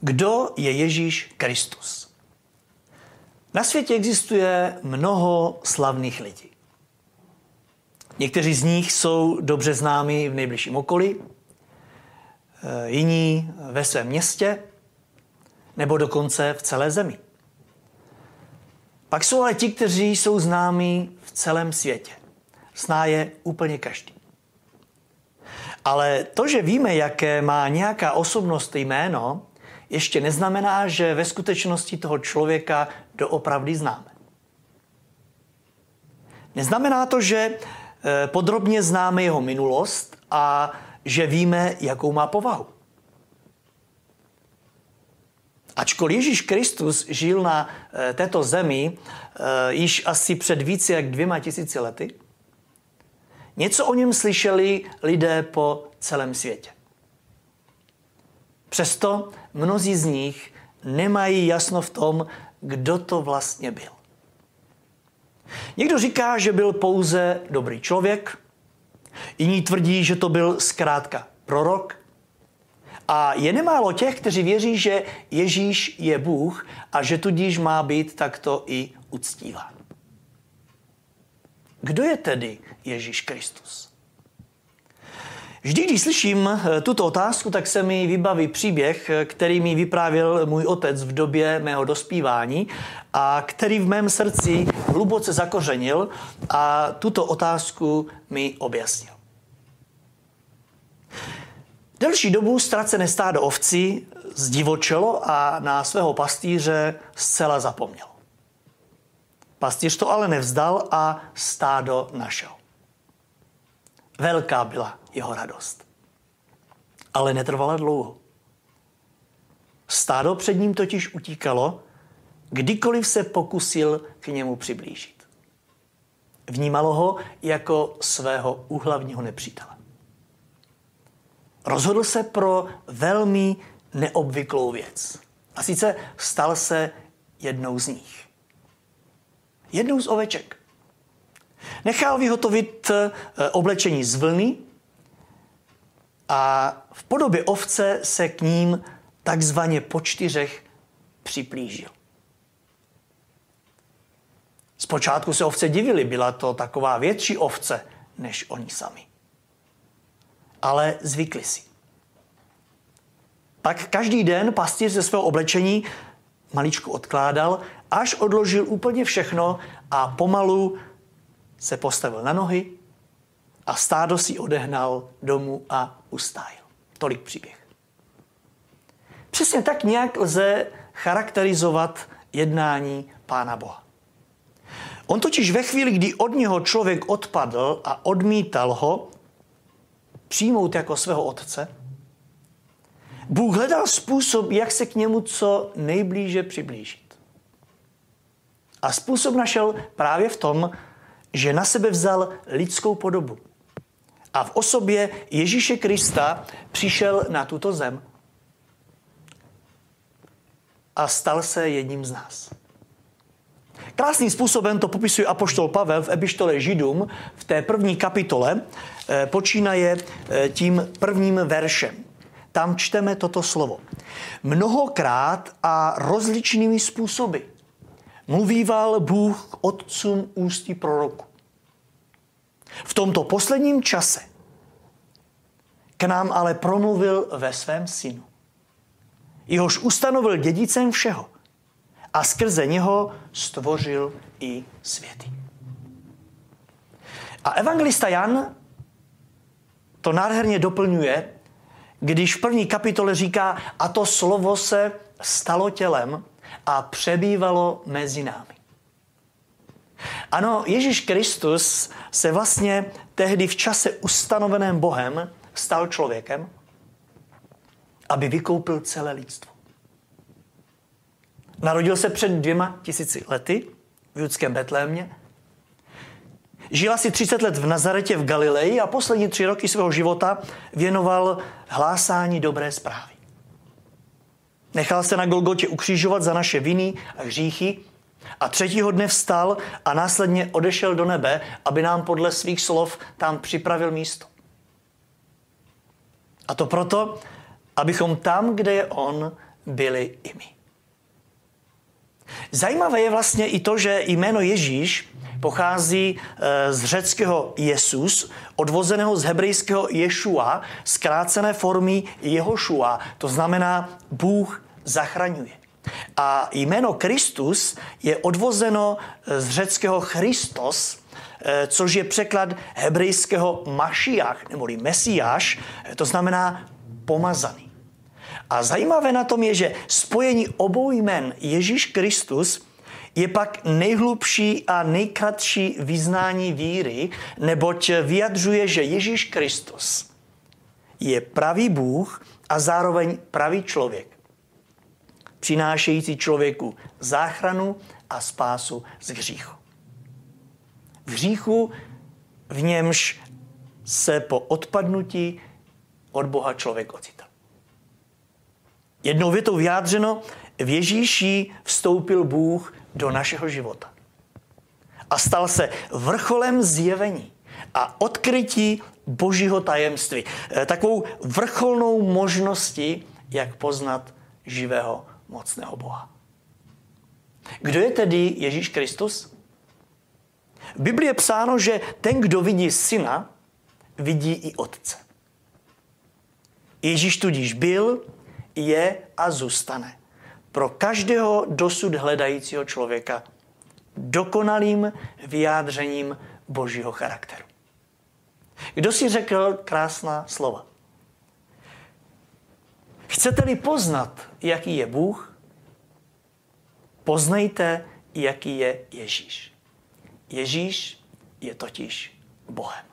Kdo je Ježíš Kristus? Na světě existuje mnoho slavných lidí. Někteří z nich jsou dobře známi v nejbližším okolí, eh, jiní ve svém městě, nebo dokonce v celé zemi. Pak jsou ale ti, kteří jsou známí v celém světě. Zná je úplně každý. Ale to, že víme, jaké má nějaká osobnost jméno, ještě neznamená, že ve skutečnosti toho člověka doopravdy známe. Neznamená to, že eh, podrobně známe jeho minulost a že víme, jakou má povahu. Ačkoliv Ježíš Kristus žil na eh, této zemi eh, již asi před více jak dvěma tisíci lety, něco o něm slyšeli lidé po celém světě. Přesto mnozí z nich nemají jasno v tom, kdo to vlastně byl. Někdo říká, že byl pouze dobrý člověk, jiní tvrdí, že to byl zkrátka prorok. A je nemálo těch, kteří věří, že Ježíš je Bůh a že tudíž má být takto i uctíván. Kdo je tedy Ježíš Kristus? Vždy, když slyším eh, tuto otázku, tak se mi vybaví příběh, eh, který mi vyprávěl můj otec v době mého dospívání a který v mém srdci hluboce zakořenil a tuto otázku mi objasnil. Delší dobu ztracené stádo ovcí zdivočelo a na svého pastýře zcela zapomněl. Pastýř to ale nevzdal a stádo našel. Velká byla jeho radost. Ale netrvala dlouho. Stádo před ním totiž utíkalo, kdykoliv se pokusil k němu přiblížit. Vnímalo ho jako svého úhlavního nepřítele. Rozhodl se pro velmi neobvyklou věc. A sice stal se jednou z nich. Jednou z oveček. Nechal vyhotovit eh, oblečení z vlny a v podobě ovce se k ním takzvaně po čtyřech připlížil. Zpočátku se ovce divili, byla to taková větší ovce než oni sami. Ale zvykli si. Pak každý den pastýř ze svého oblečení maličku odkládal, až odložil úplně všechno a pomalu se postavil na nohy a stádo si odehnal domů a ustájil. Tolik příběh. Přesně tak nějak lze charakterizovat jednání Pána Boha. On totiž ve chvíli, kdy od něho člověk odpadl a odmítal ho přijmout jako svého otce, Bůh hledal způsob, jak se k němu co nejblíže přiblížit. A způsob našel právě v tom, že na sebe vzal lidskou podobu. A v osobě Ježíše Krista přišel na tuto zem a stal se jedním z nás. Krásným způsobem to popisuje apoštol Pavel v epištole Židům v té první kapitole, eh, počínaje eh, tím prvním veršem. Tam čteme toto slovo. Mnohokrát a rozličnými způsoby mluvíval Bůh k otcům ústí proroku. V tomto posledním čase k nám ale promluvil ve svém synu. Jehož ustanovil dědicem všeho a skrze něho stvořil i světy. A evangelista Jan to nádherně doplňuje, když v první kapitole říká, a to slovo se stalo tělem a přebývalo mezi námi. Ano, Ježíš Kristus se vlastně tehdy v čase ustanoveném Bohem stal člověkem, aby vykoupil celé lidstvo. Narodil se před dvěma tisíci lety v judském Betlémě. Žil asi 30 let v Nazaretě v Galileji a poslední tři roky svého života věnoval hlásání dobré zprávy. Nechal se na Golgotě ukřižovat za naše viny a hříchy a třetího dne vstal a následně odešel do nebe, aby nám podle svých slov tam připravil místo. A to proto, abychom tam, kde je On, byli i my. Zajímavé je vlastně i to, že jméno Ježíš pochází eh, z řeckého Jesus, odvozeného z hebrejského Ješua, zkrácené formy Jehošua, to znamená Bůh zachraňuje. A jméno Kristus je odvozeno eh, z řeckého Christos, eh, což je překlad hebrejského Mašiach, neboli Mesiáš, to znamená pomazaný. A zajímavé na tom je, že spojení obou jmen Ježíš Kristus je pak nejhlubší a nejkratší vyznání víry, neboť vyjadřuje, že Ježíš Kristus je pravý Bůh a zároveň pravý člověk, přinášející člověku záchranu a spásu z hříchu. V hříchu, v němž se po odpadnutí od Boha člověk ocitá. Jednou větou vyjádřeno, v Ježíši vstoupil Bůh do našeho života. A stal se vrcholem zjevení a odkrytí božího tajemství. Eh, takovou vrcholnou možností, jak poznat živého mocného Boha. Kdo je tedy Ježíš Kristus? V Biblii je psáno, že ten, kdo vidí syna, vidí i otce. Ježíš tudíž byl, je a zůstane pro každého dosud hledajícího člověka dokonalým vyjádřením božího charakteru. Kdo si řekl krásná slova? Chcete-li poznat, jaký je Bůh, poznejte, jaký je Ježíš. Ježíš je totiž Bohem.